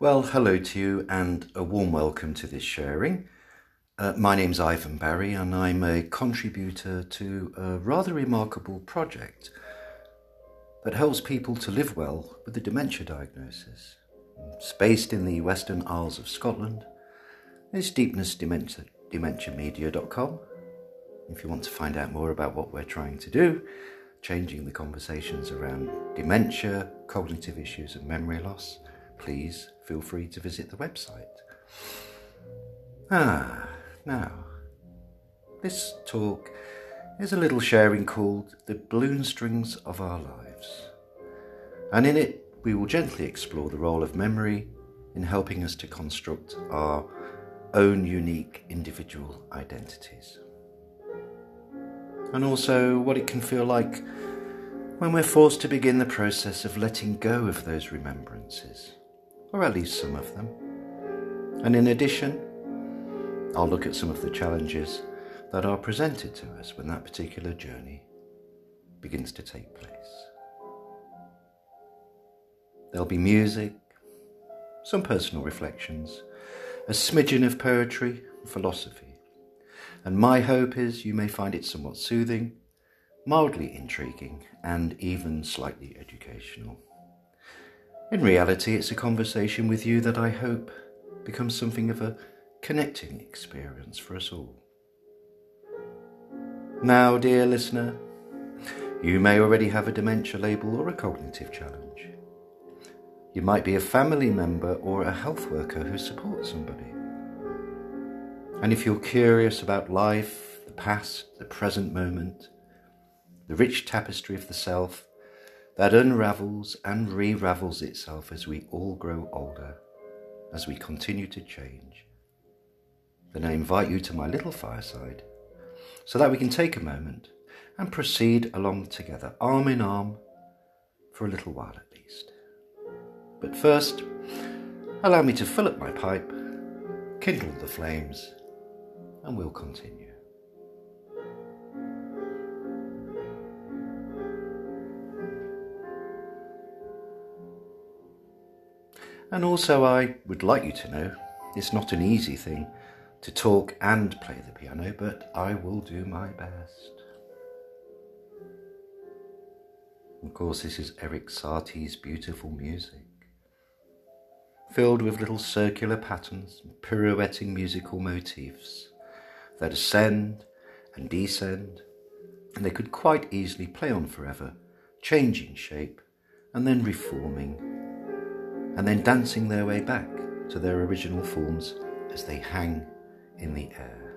Well, hello to you and a warm welcome to this sharing. Uh, my name's Ivan Barry and I'm a contributor to a rather remarkable project that helps people to live well with a dementia diagnosis. It's based in the Western Isles of Scotland. It's deepnessdementiamedia.com. If you want to find out more about what we're trying to do, changing the conversations around dementia, cognitive issues, and memory loss, please feel free to visit the website. Ah, now, this talk is a little sharing called The Balloon Strings of Our Lives. And in it, we will gently explore the role of memory in helping us to construct our own unique individual identities. And also what it can feel like when we're forced to begin the process of letting go of those remembrances or at least some of them. And in addition, I'll look at some of the challenges that are presented to us when that particular journey begins to take place. There'll be music, some personal reflections, a smidgen of poetry and philosophy. And my hope is you may find it somewhat soothing, mildly intriguing, and even slightly educational. In reality, it's a conversation with you that I hope becomes something of a connecting experience for us all. Now, dear listener, you may already have a dementia label or a cognitive challenge. You might be a family member or a health worker who supports somebody. And if you're curious about life, the past, the present moment, the rich tapestry of the self, that unravels and re ravels itself as we all grow older, as we continue to change, then I invite you to my little fireside so that we can take a moment and proceed along together, arm in arm, for a little while at least. But first, allow me to fill up my pipe, kindle the flames, and we'll continue. And also, I would like you to know it's not an easy thing to talk and play the piano, but I will do my best. Of course, this is Erik Satie's beautiful music, filled with little circular patterns, pirouetting musical motifs that ascend and descend, and they could quite easily play on forever, changing shape and then reforming and then dancing their way back to their original forms as they hang in the air.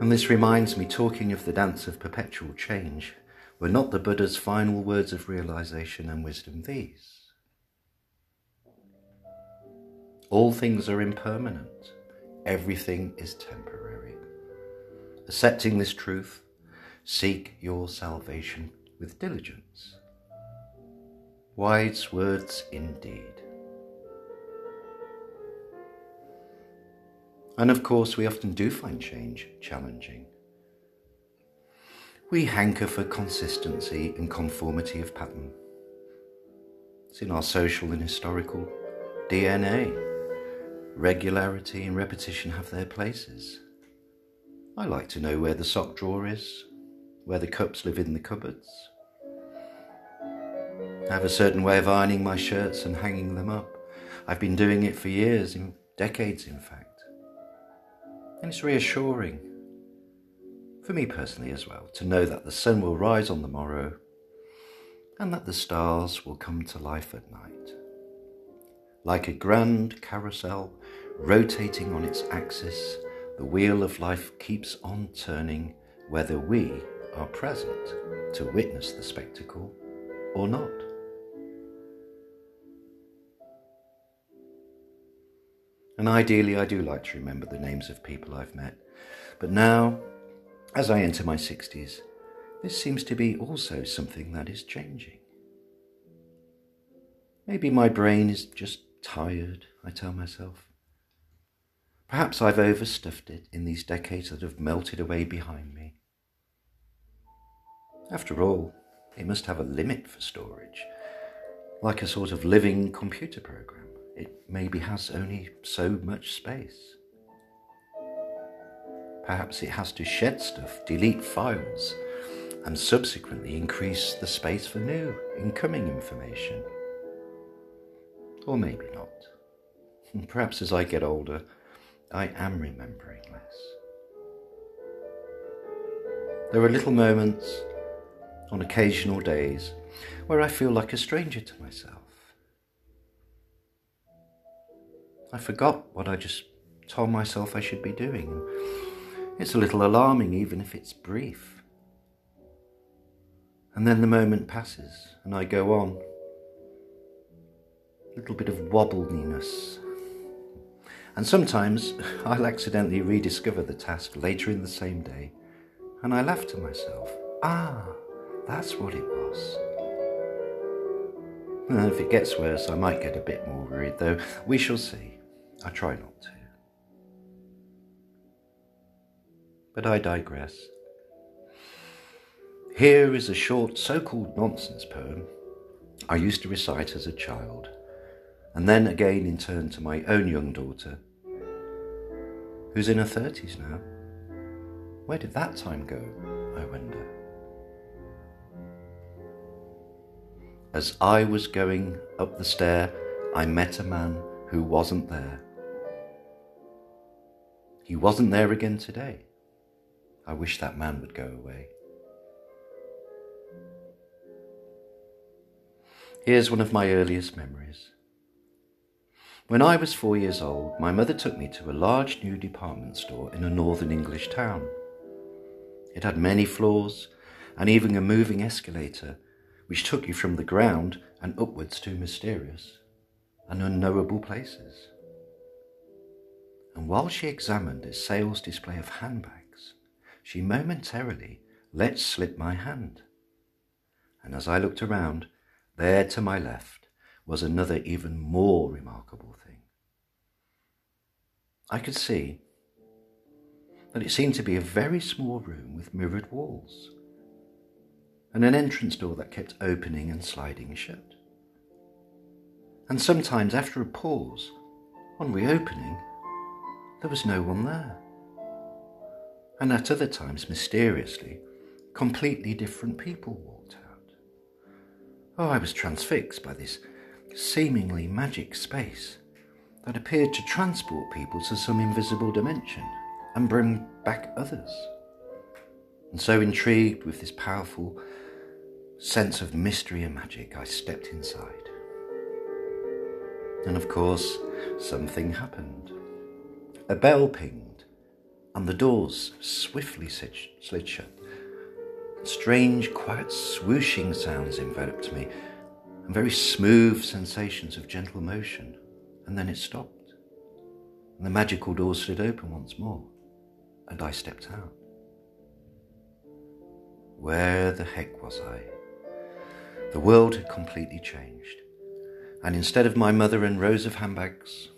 And this reminds me, talking of the dance of perpetual change, were not the Buddha's final words of realization and wisdom these? All things are impermanent, everything is temporary. Accepting this truth, Seek your salvation with diligence. Wise words indeed. And of course, we often do find change challenging. We hanker for consistency and conformity of pattern. It's in our social and historical DNA. Regularity and repetition have their places. I like to know where the sock drawer is, where the cups live in the cupboards. I have a certain way of ironing my shirts and hanging them up. I've been doing it for years, in decades in fact. And it's reassuring, for me personally as well, to know that the sun will rise on the morrow and that the stars will come to life at night. Like a grand carousel rotating on its axis, the wheel of life keeps on turning whether we are present to witness the spectacle or not. And ideally, I do like to remember the names of people I've met. But now, as I enter my 60s, this seems to be also something that is changing. Maybe my brain is just tired, I tell myself. Perhaps I've overstuffed it in these decades that have melted away behind me. After all, It must have a limit for storage, like a sort of living computer program. It maybe has only so much space. Perhaps it has to shed stuff, delete files, and subsequently increase the space for new, incoming information. Or maybe not. Perhaps as I get older, I am remembering less. There are little moments on occasional days where I feel like a stranger to myself. I forgot what I just told myself I should be doing. It's a little alarming, even if it's brief. And then the moment passes and I go on. A little bit of wobbliness. And sometimes I'll accidentally rediscover the task later in the same day and I laugh to myself. Ah, that's what it was. And if it gets worse, I might get a bit more worried, though we shall see. I try not to. But I digress. Here is a short so called nonsense poem I used to recite as a child, and then again in turn to my own young daughter, who's in her 30s now. Where did that time go, I wonder? As I was going up the stair, I met a man who wasn't there. He wasn't there again today. I wish that man would go away. Here's one of my earliest memories. When I was four years old, my mother took me to a large new department store in a northern English town. It had many floors and even a moving escalator which took you from the ground and upwards to mysterious and unknowable places. And while she examined a sales display of handbags, she momentarily let slip my hand. And as I looked around, there to my left was another even more remarkable thing. I could see that it seemed to be a very small room with mirrored walls and an entrance door that kept opening and sliding shut. And sometimes, after a pause, on reopening, there was no one there. And at other times, mysteriously, completely different people walked out. Oh, I was transfixed by this seemingly magic space that appeared to transport people to some invisible dimension and bring back others. And so intrigued with this powerful sense of mystery and magic, I stepped inside. And of course, something happened. A bell pinged, and the doors swiftly slid shut. Strange, quiet, swooshing sounds enveloped me, and very smooth sensations of gentle motion. And then it stopped, and the magical door slid open once more, and I stepped out. Where the heck was I? The world had completely changed, and instead of my mother and rows of handbags,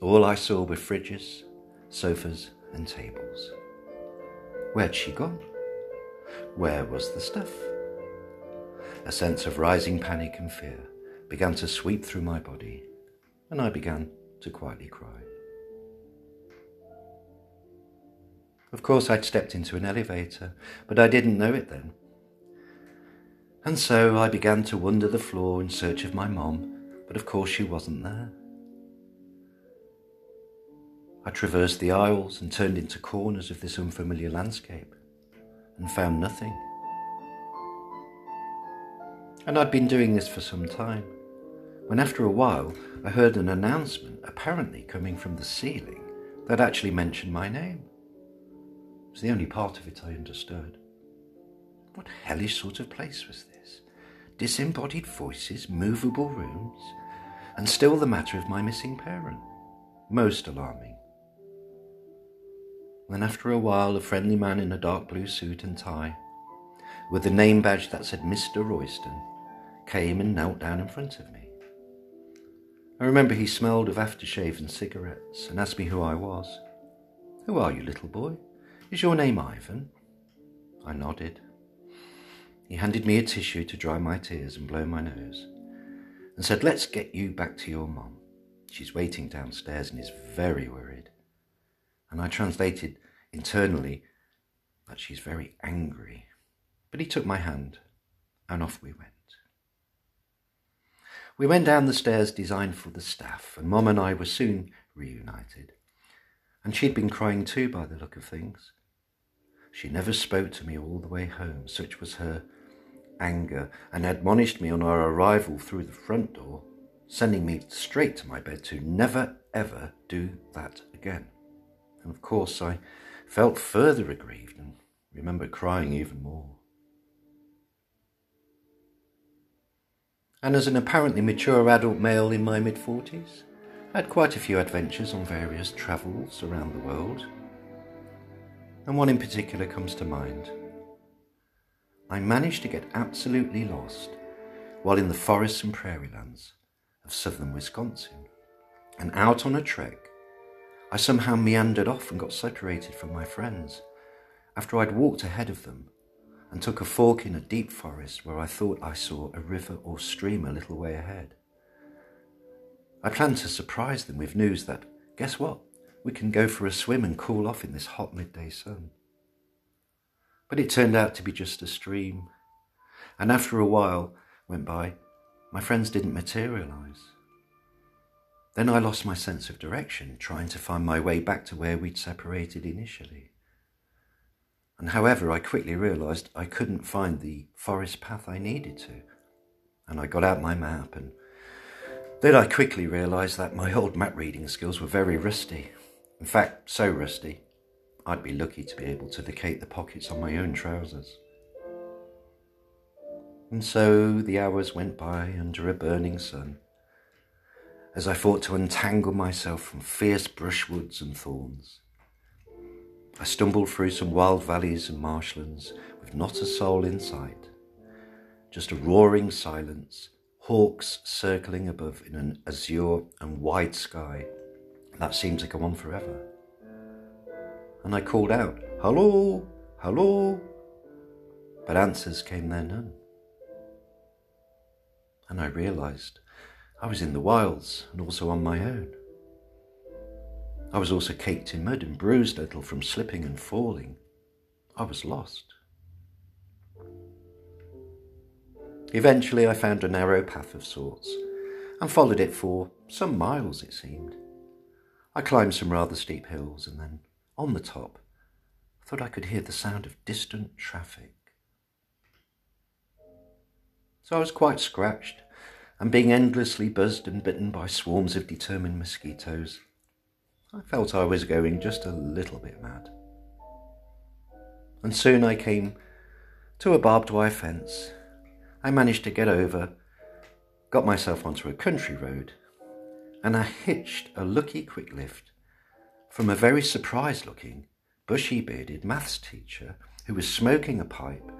all I saw were fridges, sofas, and tables. Where'd she gone? Where was the stuff? A sense of rising panic and fear began to sweep through my body, and I began to quietly cry. Of course, I'd stepped into an elevator, but I didn't know it then. And so I began to wander the floor in search of my mom, but of course she wasn't there. I traversed the aisles and turned into corners of this unfamiliar landscape and found nothing. And I'd been doing this for some time, when after a while I heard an announcement, apparently coming from the ceiling, that actually mentioned my name. It was the only part of it I understood. What hellish sort of place was this? Disembodied voices, movable rooms, and still the matter of my missing parent. Most alarming. Then, after a while, a friendly man in a dark blue suit and tie, with a name badge that said Mr. Royston, came and knelt down in front of me. I remember he smelled of aftershave and cigarettes and asked me who I was. Who are you, little boy? Is your name Ivan? I nodded. He handed me a tissue to dry my tears and blow my nose and said, Let's get you back to your mom. She's waiting downstairs and is very worried. And I translated internally that she's very angry. But he took my hand and off we went. We went down the stairs designed for the staff, and Mom and I were soon reunited. And she'd been crying too by the look of things. She never spoke to me all the way home, such was her anger, and admonished me on our arrival through the front door, sending me straight to my bed to never ever do that again. And of course, I felt further aggrieved and remember crying even more. And as an apparently mature adult male in my mid 40s, I had quite a few adventures on various travels around the world. And one in particular comes to mind. I managed to get absolutely lost while in the forests and prairie lands of southern Wisconsin. And out on a trek, I somehow meandered off and got separated from my friends after I'd walked ahead of them and took a fork in a deep forest where I thought I saw a river or stream a little way ahead. I planned to surprise them with news that, guess what? We can go for a swim and cool off in this hot midday sun. But it turned out to be just a stream, and after a while went by, my friends didn't materialize. Then I lost my sense of direction, trying to find my way back to where we'd separated initially. And however, I quickly realized I couldn't find the forest path I needed to. And I got out my map, and then I quickly realized that my old map reading skills were very rusty. In fact, so rusty, I'd be lucky to be able to locate the pockets on my own trousers. And so the hours went by under a burning sun as I fought to untangle myself from fierce brushwoods and thorns. I stumbled through some wild valleys and marshlands with not a soul in sight, just a roaring silence, hawks circling above in an azure and wide sky that seemed to go on forever. And I called out, Hello, hello, but answers came there none. And I realized I was in the wilds and also on my own. I was also caked in mud and bruised a little from slipping and falling. I was lost. Eventually, I found a narrow path of sorts and followed it for some miles, it seemed. I climbed some rather steep hills and then, on the top, I thought I could hear the sound of distant traffic. So I was quite scratched and being endlessly buzzed and bitten by swarms of determined mosquitoes. I felt I was going just a little bit mad. And soon I came to a barbed wire fence. I managed to get over, got myself onto a country road, and I hitched a lucky quick lift from a very surprised looking, bushy bearded maths teacher who was smoking a pipe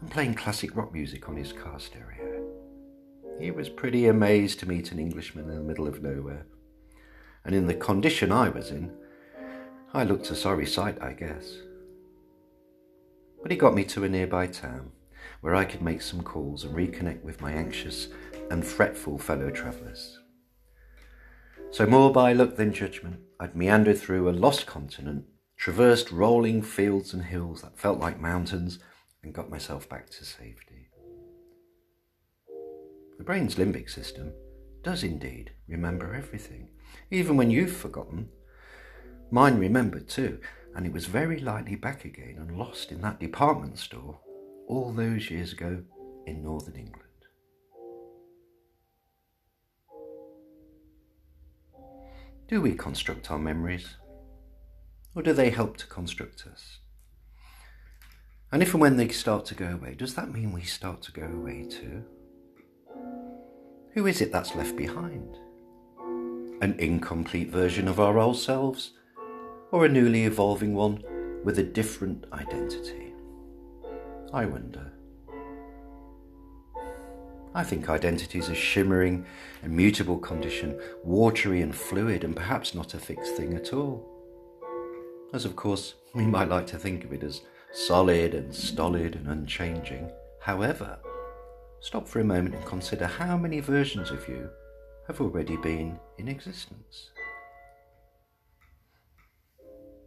and playing classic rock music on his car stereo. He was pretty amazed to meet an Englishman in the middle of nowhere and in the condition I was in, I looked a sorry sight, I guess. But he got me to a nearby town where I could make some calls and reconnect with my anxious and fretful fellow travellers. So, more by luck than judgment, I'd meandered through a lost continent, traversed rolling fields and hills that felt like mountains, and got myself back to safety. The brain's limbic system does indeed remember everything, even when you've forgotten. Mine remembered too, and it was very likely back again and lost in that department store all those years ago in northern England. Do we construct our memories? Or do they help to construct us? And if and when they start to go away, does that mean we start to go away too? Who is it that's left behind? An incomplete version of our old selves, or a newly evolving one with a different identity? I wonder. I think identity is a shimmering, immutable condition, watery and fluid, and perhaps not a fixed thing at all. As of course, we might like to think of it as solid and stolid and unchanging. However, stop for a moment and consider how many versions of you have already been in existence.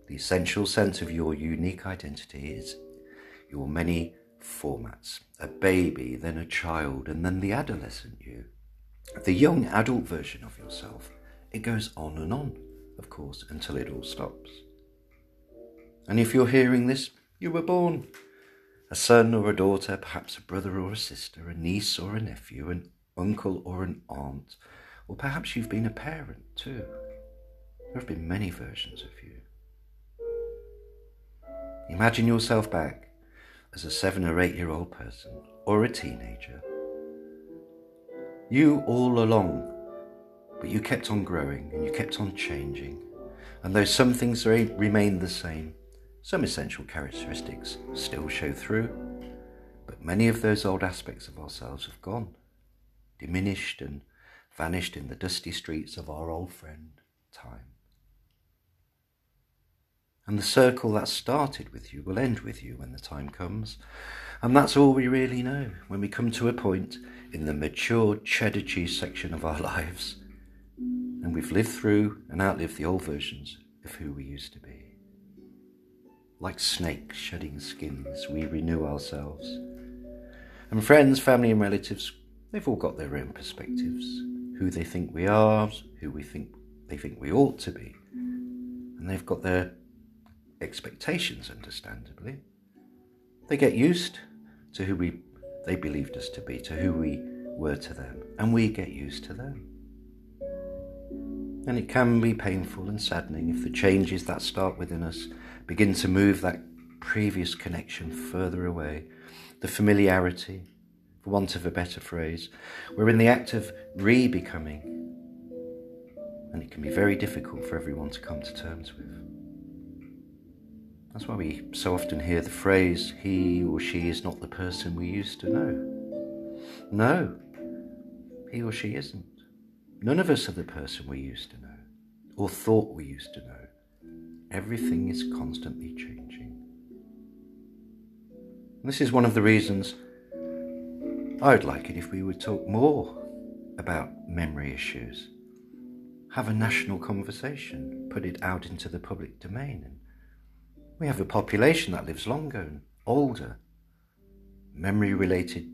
The essential sense of your unique identity is your many formats a baby, then a child, and then the adolescent you. The young adult version of yourself. It goes on and on, of course, until it all stops. And if you're hearing this, you were born. A son or a daughter, perhaps a brother or a sister, a niece or a nephew, an uncle or an aunt, or perhaps you've been a parent too. There have been many versions of you. Imagine yourself back as a seven or eight year old person or a teenager. You all along, but you kept on growing and you kept on changing. And though some things remain the same, some essential characteristics still show through, but many of those old aspects of ourselves have gone, diminished and vanished in the dusty streets of our old friend, time. And the circle that started with you will end with you when the time comes. And that's all we really know when we come to a point in the mature cheddar cheese section of our lives and we've lived through and outlived the old versions of who we used to be. Like snakes shedding skins, we renew ourselves. And friends, family, and relatives, they've all got their own perspectives who they think we are, who we think they think we ought to be. And they've got their expectations, understandably. They get used to who we they believed us to be, to who we were to them, and we get used to them. And it can be painful and saddening if the changes that start within us begin to move that previous connection further away. The familiarity, for want of a better phrase, we're in the act of re becoming. And it can be very difficult for everyone to come to terms with. That's why we so often hear the phrase, he or she is not the person we used to know. No, he or she isn't. None of us are the person we used to know or thought we used to know. Everything is constantly changing. And this is one of the reasons I would like it if we would talk more about memory issues. Have a national conversation, put it out into the public domain. And we have a population that lives longer and older. Memory related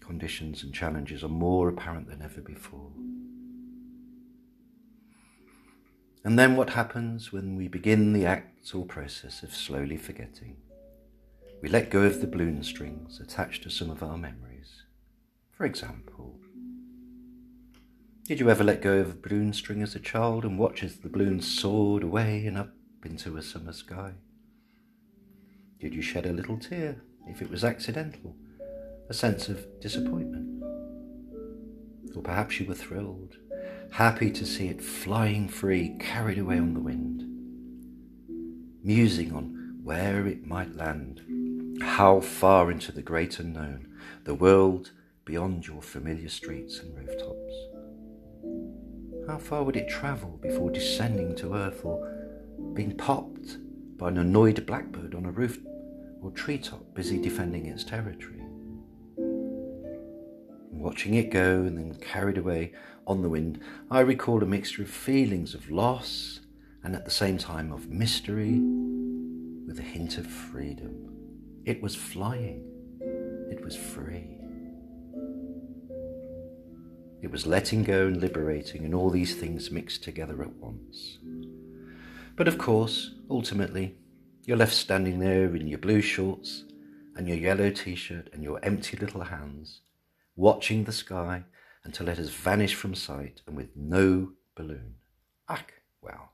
conditions and challenges are more apparent than ever before. And then what happens when we begin the act or process of slowly forgetting? We let go of the balloon strings attached to some of our memories. For example, did you ever let go of a balloon string as a child and watch as the balloon soared away and up into a summer sky? Did you shed a little tear if it was accidental, a sense of disappointment? Or perhaps you were thrilled happy to see it flying free, carried away on the wind, musing on where it might land, how far into the great unknown, the world beyond your familiar streets and rooftops. How far would it travel before descending to earth or being popped by an annoyed blackbird on a roof or treetop busy defending its territory? watching it go and then carried away on the wind, I recall a mixture of feelings of loss and at the same time of mystery with a hint of freedom. It was flying, it was free. It was letting go and liberating, and all these things mixed together at once. But of course, ultimately, you're left standing there in your blue shorts and your yellow t shirt and your empty little hands watching the sky until it has vanished from sight and with no balloon. Ach, well,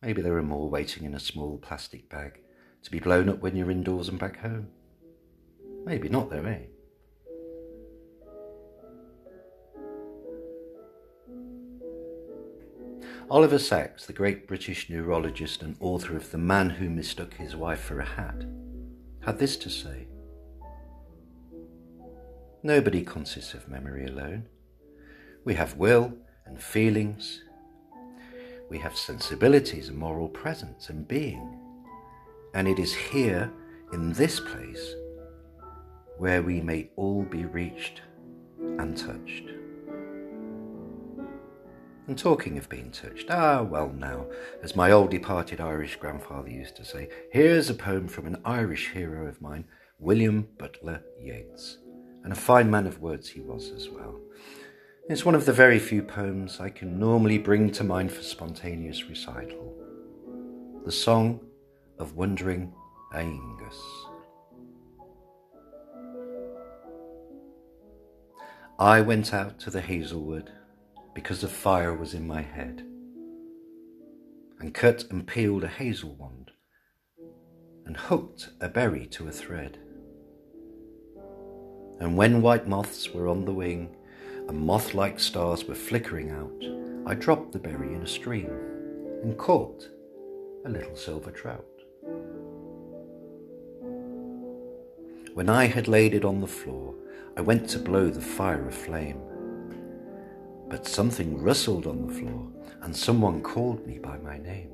maybe there are more waiting in a small plastic bag to be blown up when you're indoors and back home. Maybe not, though, eh? Oliver Sacks, the great British neurologist and author of The Man Who Mistook His Wife for a Hat, had this to say Nobody consists of memory alone. We have will and feelings. We have sensibilities and moral presence and being. And it is here, in this place, where we may all be reached and touched. And talking of being touched, ah, well, now, as my old departed Irish grandfather used to say, here's a poem from an Irish hero of mine, William Butler Yeats, and a fine man of words he was as well. It's one of the very few poems I can normally bring to mind for spontaneous recital. The Song of Wandering Aengus. I went out to the hazelwood because the fire was in my head, and cut and peeled a hazel wand, and hooked a berry to a thread. And when white moths were on the wing, and moth like stars were flickering out, I dropped the berry in a stream and caught a little silver trout. When I had laid it on the floor, I went to blow the fire aflame. But something rustled on the floor, and someone called me by my name.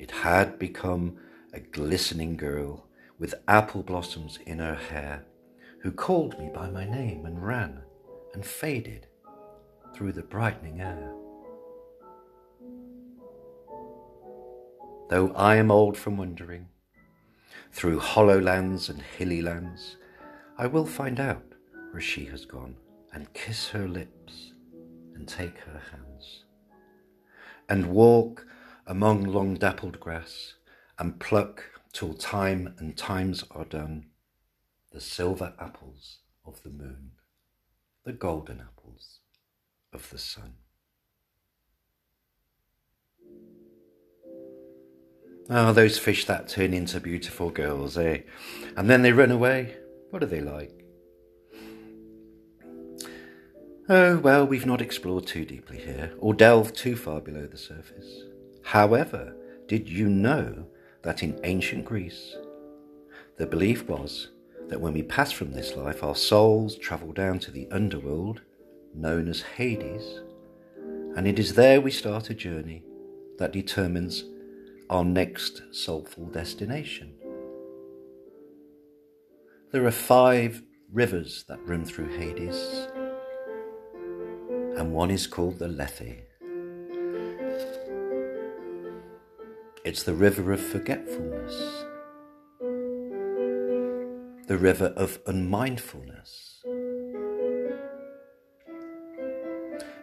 It had become a glistening girl with apple blossoms in her hair, who called me by my name and ran and faded through the brightening air. Though I am old from wandering through hollow lands and hilly lands, I will find out where she has gone and kiss her lips and take her hands and walk among long dappled grass and pluck till time and times are done the silver apples of the moon, the golden apples of the sun. Ah, oh, those fish that turn into beautiful girls, eh? And then they run away. What are they like? Oh, well, we've not explored too deeply here, or delved too far below the surface. However, did you know that in ancient Greece, the belief was that when we pass from this life, our souls travel down to the underworld, known as Hades, and it is there we start a journey that determines our next soulful destination. There are five rivers that run through Hades, and one is called the Lethe. It's the river of forgetfulness, the river of unmindfulness.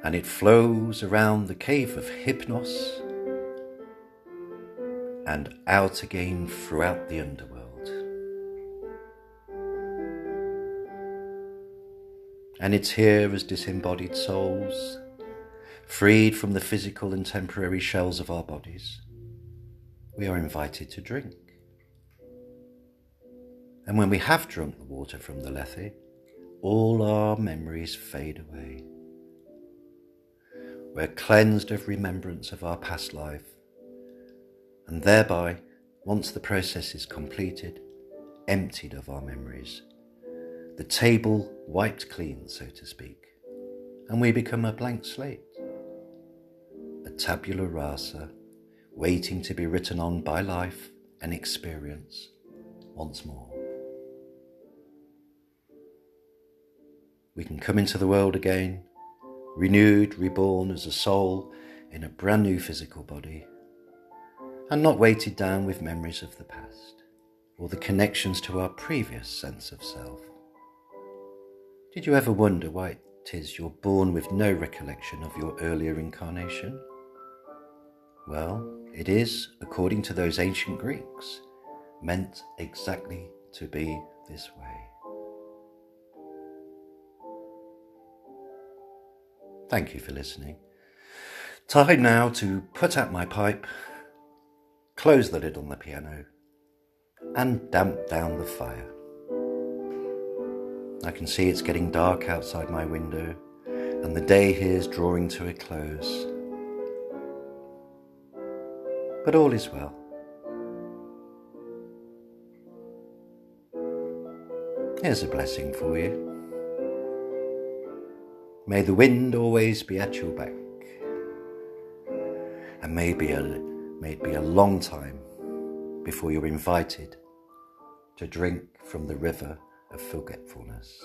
And it flows around the cave of Hypnos and out again throughout the underworld. And it's here as disembodied souls, freed from the physical and temporary shells of our bodies, we are invited to drink. And when we have drunk the water from the Lethe, all our memories fade away. We're cleansed of remembrance of our past life, and thereby, once the process is completed, emptied of our memories the table wiped clean, so to speak, and we become a blank slate, a tabula rasa, waiting to be written on by life and experience once more. We can come into the world again, renewed, reborn as a soul in a brand new physical body, and not weighted down with memories of the past or the connections to our previous sense of self. Did you ever wonder why it is you're born with no recollection of your earlier incarnation? Well, it is, according to those ancient Greeks, meant exactly to be this way. Thank you for listening. Time now to put out my pipe, close the lid on the piano, and damp down the fire. I can see it's getting dark outside my window, and the day here is drawing to a close. But all is well. Here's a blessing for you. May the wind always be at your back, and may, be a, may it be a long time before you're invited to drink from the river of forgetfulness.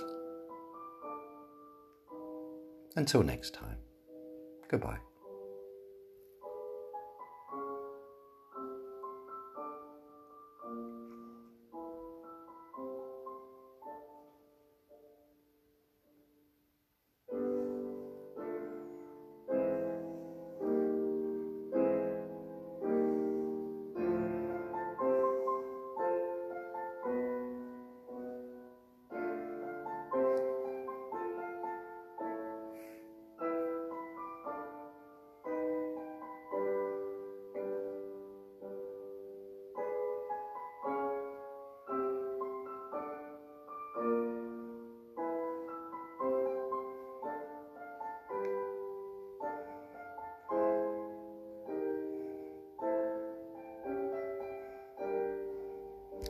Until next time, goodbye.